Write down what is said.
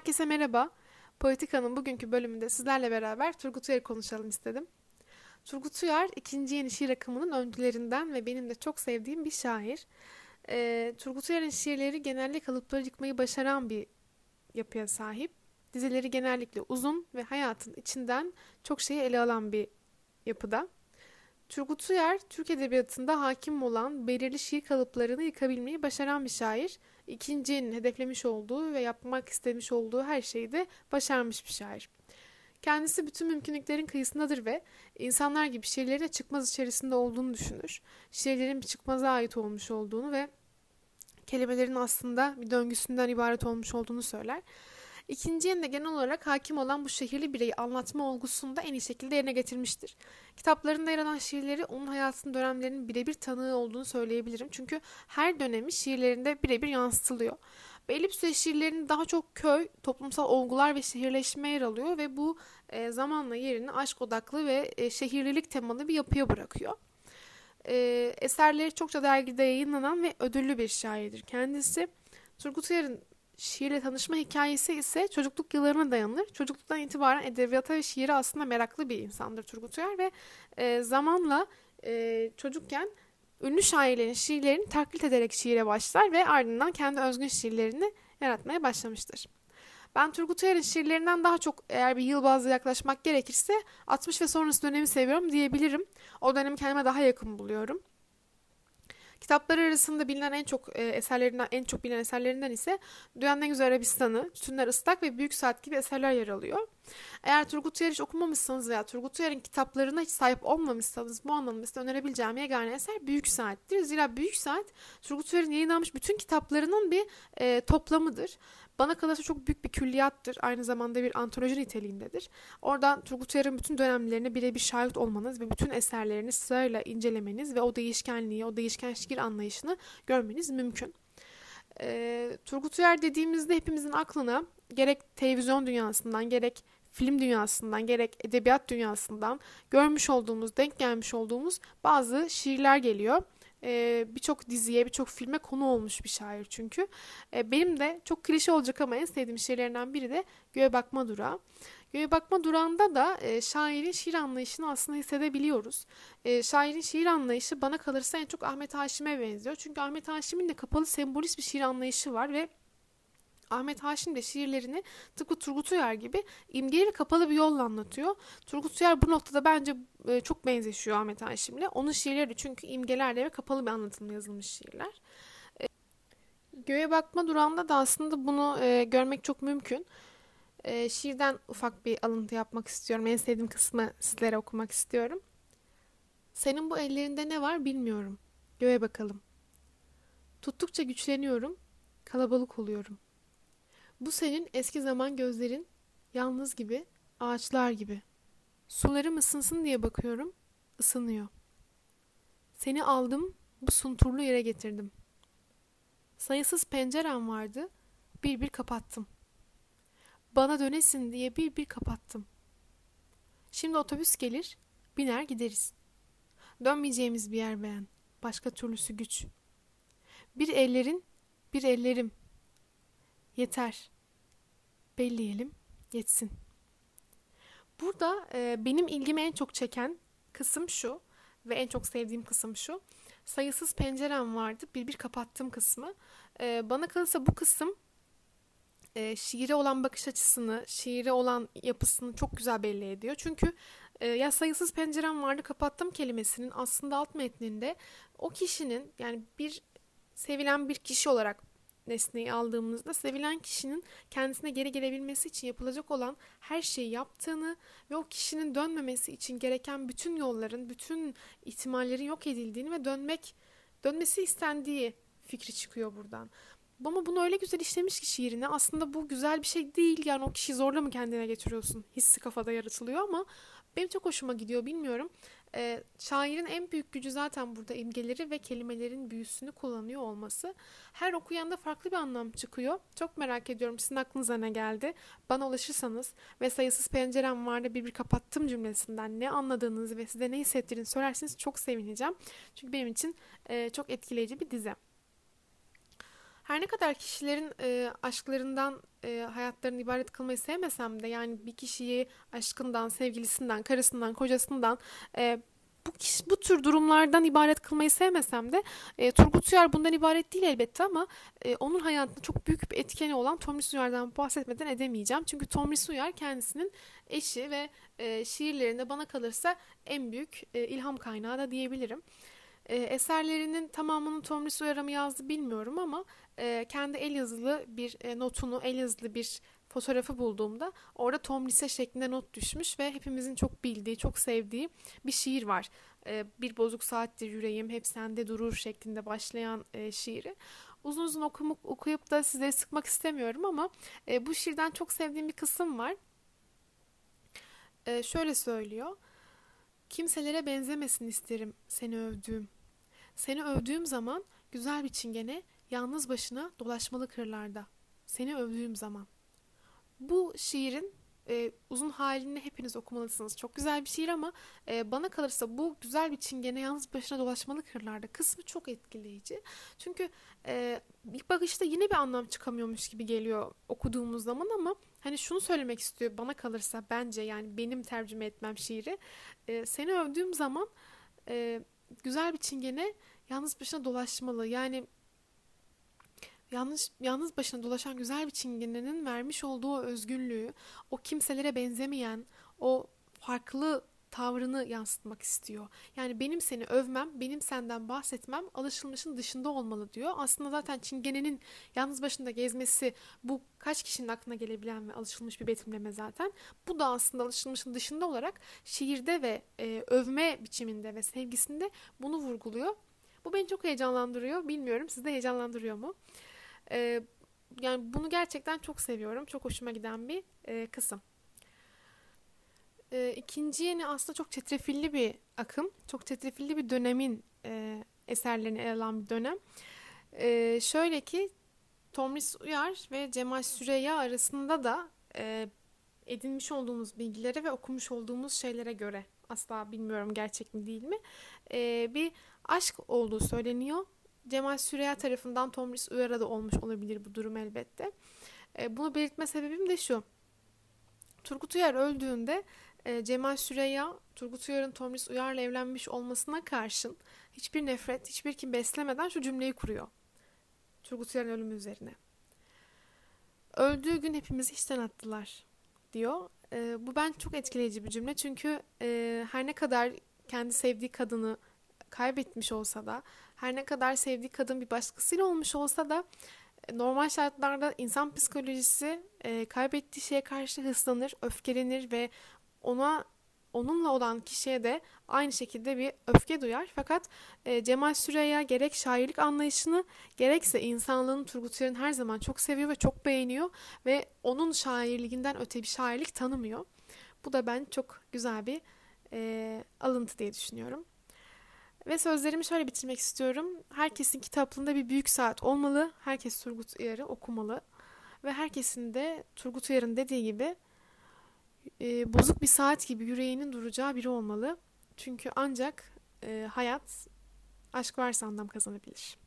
Herkese merhaba. Politika'nın bugünkü bölümünde sizlerle beraber Turgut Uyar'ı konuşalım istedim. Turgut Uyar ikinci yeni şiir akımının öncülerinden ve benim de çok sevdiğim bir şair. E, Turgut Uyar'ın şiirleri genellikle kalıpları yıkmayı başaran bir yapıya sahip. Dizileri genellikle uzun ve hayatın içinden çok şeyi ele alan bir yapıda. Turgut Uyar, Türk Edebiyatı'nda hakim olan belirli şiir kalıplarını yıkabilmeyi başaran bir şair. İkincinin hedeflemiş olduğu ve yapmak istemiş olduğu her şeyi de başarmış bir şair. Kendisi bütün mümkünlüklerin kıyısındadır ve insanlar gibi şiirlerin çıkmaz içerisinde olduğunu düşünür. Şiirlerin bir çıkmaza ait olmuş olduğunu ve kelimelerin aslında bir döngüsünden ibaret olmuş olduğunu söyler. İkinci yerinde genel olarak hakim olan bu şehirli bireyi anlatma olgusunu da en iyi şekilde yerine getirmiştir. Kitaplarında yer alan şiirleri onun hayatının dönemlerinin birebir tanığı olduğunu söyleyebilirim. Çünkü her dönemi şiirlerinde birebir yansıtılıyor. Bir süre şiirlerinin daha çok köy, toplumsal olgular ve şehirleşme yer alıyor ve bu e, zamanla yerini aşk odaklı ve e, şehirlilik temalı bir yapıya bırakıyor. E, eserleri çokça dergide yayınlanan ve ödüllü bir şairdir. Kendisi Turgut Uyar'ın şiirle tanışma hikayesi ise çocukluk yıllarına dayanır. Çocukluktan itibaren edebiyata ve şiire aslında meraklı bir insandır Turgut Uyar ve e, zamanla e, çocukken ünlü şairlerin şiirlerini taklit ederek şiire başlar ve ardından kendi özgün şiirlerini yaratmaya başlamıştır. Ben Turgut Uyar'ın şiirlerinden daha çok eğer bir yıl bazlı yaklaşmak gerekirse 60 ve sonrası dönemi seviyorum diyebilirim. O dönemi kendime daha yakın buluyorum. Kitapları arasında bilinen en çok e, eserlerinden en çok bilinen eserlerinden ise Dünyanın en güzel Arabistan'ı, Tütünler Islak ve Büyük Saat gibi eserler yer alıyor. Eğer Turgut Uyar hiç okumamışsanız veya Turgut Uyar'ın kitaplarına hiç sahip olmamışsanız bu anlamda size önerebileceğim yegane eser Büyük Saat'tir. Zira Büyük Saat Turgut Uyar'ın yayınlanmış bütün kitaplarının bir e, toplamıdır. Bana kalırsa çok büyük bir külliyattır. Aynı zamanda bir antoloji niteliğindedir. Oradan Turgut Uyar'ın bütün dönemlerine birebir şahit olmanız ve bütün eserlerini sırayla incelemeniz ve o değişkenliği, o değişken şiir anlayışını görmeniz mümkün. E, Turgut Uyar dediğimizde hepimizin aklına gerek televizyon dünyasından, gerek film dünyasından, gerek edebiyat dünyasından görmüş olduğumuz, denk gelmiş olduğumuz bazı şiirler geliyor e, birçok diziye, birçok filme konu olmuş bir şair çünkü. E, benim de çok klişe olacak ama en sevdiğim şiirlerinden biri de Göğe Bakma Durağı. Göğe Bakma Durağı'nda da e, şairin şiir anlayışını aslında hissedebiliyoruz. E, şairin şiir anlayışı bana kalırsa en çok Ahmet Haşim'e benziyor. Çünkü Ahmet Haşim'in de kapalı sembolist bir şiir anlayışı var ve Ahmet Haşim de şiirlerini tıpkı Turgut Uyar gibi imgeli ve kapalı bir yolla anlatıyor. Turgut Uyar bu noktada bence e, çok benzeşiyor Ahmet Haşim'le. Onun şiirleri çünkü imgelerle ve kapalı bir anlatımla yazılmış şiirler. E, Göğe bakma durağında da aslında bunu e, görmek çok mümkün. Şiirden ufak bir alıntı yapmak istiyorum. En sevdiğim kısmı sizlere okumak istiyorum. Senin bu ellerinde ne var bilmiyorum. Göğe bakalım. Tuttukça güçleniyorum, kalabalık oluyorum.'' Bu senin eski zaman gözlerin, yalnız gibi, ağaçlar gibi. Sularım ısınsın diye bakıyorum, ısınıyor. Seni aldım, bu sunturlu yere getirdim. Sayısız pencerem vardı, bir bir kapattım. Bana dönesin diye bir bir kapattım. Şimdi otobüs gelir, biner gideriz. Dönmeyeceğimiz bir yer beğen, başka türlüsü güç. Bir ellerin, bir ellerim, Yeter. Belleyelim, yetsin. Burada e, benim ilgimi en çok çeken kısım şu ve en çok sevdiğim kısım şu. Sayısız pencerem vardı, bir bir kapattığım kısmı. E, bana kalırsa bu kısım e, şiire olan bakış açısını, şiire olan yapısını çok güzel belli ediyor. Çünkü e, ya sayısız pencerem vardı kapattım kelimesinin aslında alt metninde o kişinin yani bir sevilen bir kişi olarak nesneyi aldığımızda sevilen kişinin kendisine geri gelebilmesi için yapılacak olan her şeyi yaptığını ve o kişinin dönmemesi için gereken bütün yolların, bütün ihtimallerin yok edildiğini ve dönmek dönmesi istendiği fikri çıkıyor buradan. Ama bunu öyle güzel işlemiş ki şiirine aslında bu güzel bir şey değil yani o kişiyi zorla mı kendine getiriyorsun hissi kafada yaratılıyor ama benim çok hoşuma gidiyor bilmiyorum. E, şairin en büyük gücü zaten burada imgeleri ve kelimelerin büyüsünü kullanıyor olması. Her okuyanda farklı bir anlam çıkıyor. Çok merak ediyorum sizin aklınıza ne geldi? Bana ulaşırsanız ve sayısız pencerem vardı bir bir kapattım cümlesinden ne anladığınızı ve size ne hissettiğini söylerseniz çok sevineceğim. Çünkü benim için e, çok etkileyici bir dizi. Her ne kadar kişilerin e, aşklarından e, hayatlarını ibaret kılmayı sevmesem de yani bir kişiyi aşkından, sevgilisinden, karısından, kocasından e, bu kişi, bu tür durumlardan ibaret kılmayı sevmesem de e, Turgut Uyar bundan ibaret değil elbette ama e, onun hayatında çok büyük bir etkeni olan Tomris Uyar'dan bahsetmeden edemeyeceğim. Çünkü Tomris Uyar kendisinin eşi ve e, şiirlerinde bana kalırsa en büyük e, ilham kaynağı da diyebilirim. E, eserlerinin tamamını Tomris Uyar'a mı yazdı bilmiyorum ama e, kendi el yazılı bir e, notunu, el yazılı bir fotoğrafı bulduğumda orada Tom şeklinde not düşmüş ve hepimizin çok bildiği, çok sevdiği bir şiir var. E, bir bozuk saattir yüreğim hep sende durur şeklinde başlayan e, şiiri. Uzun uzun okumak, okuyup da sizleri sıkmak istemiyorum ama e, bu şiirden çok sevdiğim bir kısım var. E, şöyle söylüyor. Kimselere benzemesin isterim seni övdüğüm. Seni övdüğüm zaman güzel bir çingene yalnız başına dolaşmalı kırlarda. Seni övdüğüm zaman. Bu şiirin e, uzun halini hepiniz okumalısınız. Çok güzel bir şiir ama e, bana kalırsa bu güzel bir çingene yalnız başına dolaşmalı kırlarda kısmı çok etkileyici. Çünkü e, ilk bakışta yine bir anlam çıkamıyormuş gibi geliyor okuduğumuz zaman ama hani şunu söylemek istiyor bana kalırsa bence yani benim tercüme etmem şiiri. E, seni övdüğüm zaman e, güzel bir çingene yalnız başına dolaşmalı. Yani Yalnız, yalnız başına dolaşan güzel bir çingenenin vermiş olduğu özgünlüğü, o kimselere benzemeyen, o farklı tavrını yansıtmak istiyor. Yani benim seni övmem, benim senden bahsetmem alışılmışın dışında olmalı diyor. Aslında zaten çingenenin yalnız başında gezmesi bu kaç kişinin aklına gelebilen ve alışılmış bir betimleme zaten. Bu da aslında alışılmışın dışında olarak şiirde ve e, övme biçiminde ve sevgisinde bunu vurguluyor. Bu beni çok heyecanlandırıyor. Bilmiyorum sizi de heyecanlandırıyor mu? E, yani bunu gerçekten çok seviyorum. Çok hoşuma giden bir e, kısım. E, ikinci yeni aslında çok çetrefilli bir akım. Çok çetrefilli bir dönemin e, eserlerini ele alan bir dönem. E, şöyle ki Tomris Uyar ve Cemal Süreyya arasında da e, edinmiş olduğumuz bilgilere ve okumuş olduğumuz şeylere göre asla bilmiyorum gerçek mi değil mi e, bir aşk olduğu söyleniyor Cemal Süreya tarafından Tomris Uyar'a da olmuş olabilir bu durum elbette. E, bunu belirtme sebebim de şu. Turgut Uyar öldüğünde e, Cemal Süreya Turgut Uyar'ın Tomris Uyar'la evlenmiş olmasına karşın hiçbir nefret, hiçbir kim beslemeden şu cümleyi kuruyor. Turgut Uyar'ın ölümü üzerine. Öldüğü gün hepimizi işten attılar diyor. E, bu ben çok etkileyici bir cümle çünkü e, her ne kadar kendi sevdiği kadını kaybetmiş olsa da her ne kadar sevdiği kadın bir başkasıyla olmuş olsa da e, normal şartlarda insan psikolojisi e, kaybettiği şeye karşı hırslanır, öfkelenir ve ona onunla olan kişiye de aynı şekilde bir öfke duyar. Fakat e, Cemal Süreya gerek şairlik anlayışını gerekse insanlığın Turgut Uyar'ın her zaman çok seviyor ve çok beğeniyor ve onun şairliğinden öte bir şairlik tanımıyor. Bu da ben çok güzel bir e, alıntı diye düşünüyorum. Ve sözlerimi şöyle bitirmek istiyorum. Herkesin kitaplığında bir büyük saat olmalı. Herkes Turgut Uyar'ı okumalı. Ve herkesin de Turgut Uyar'ın dediği gibi e, bozuk bir saat gibi yüreğinin duracağı biri olmalı. Çünkü ancak e, hayat aşk varsa anlam kazanabilir.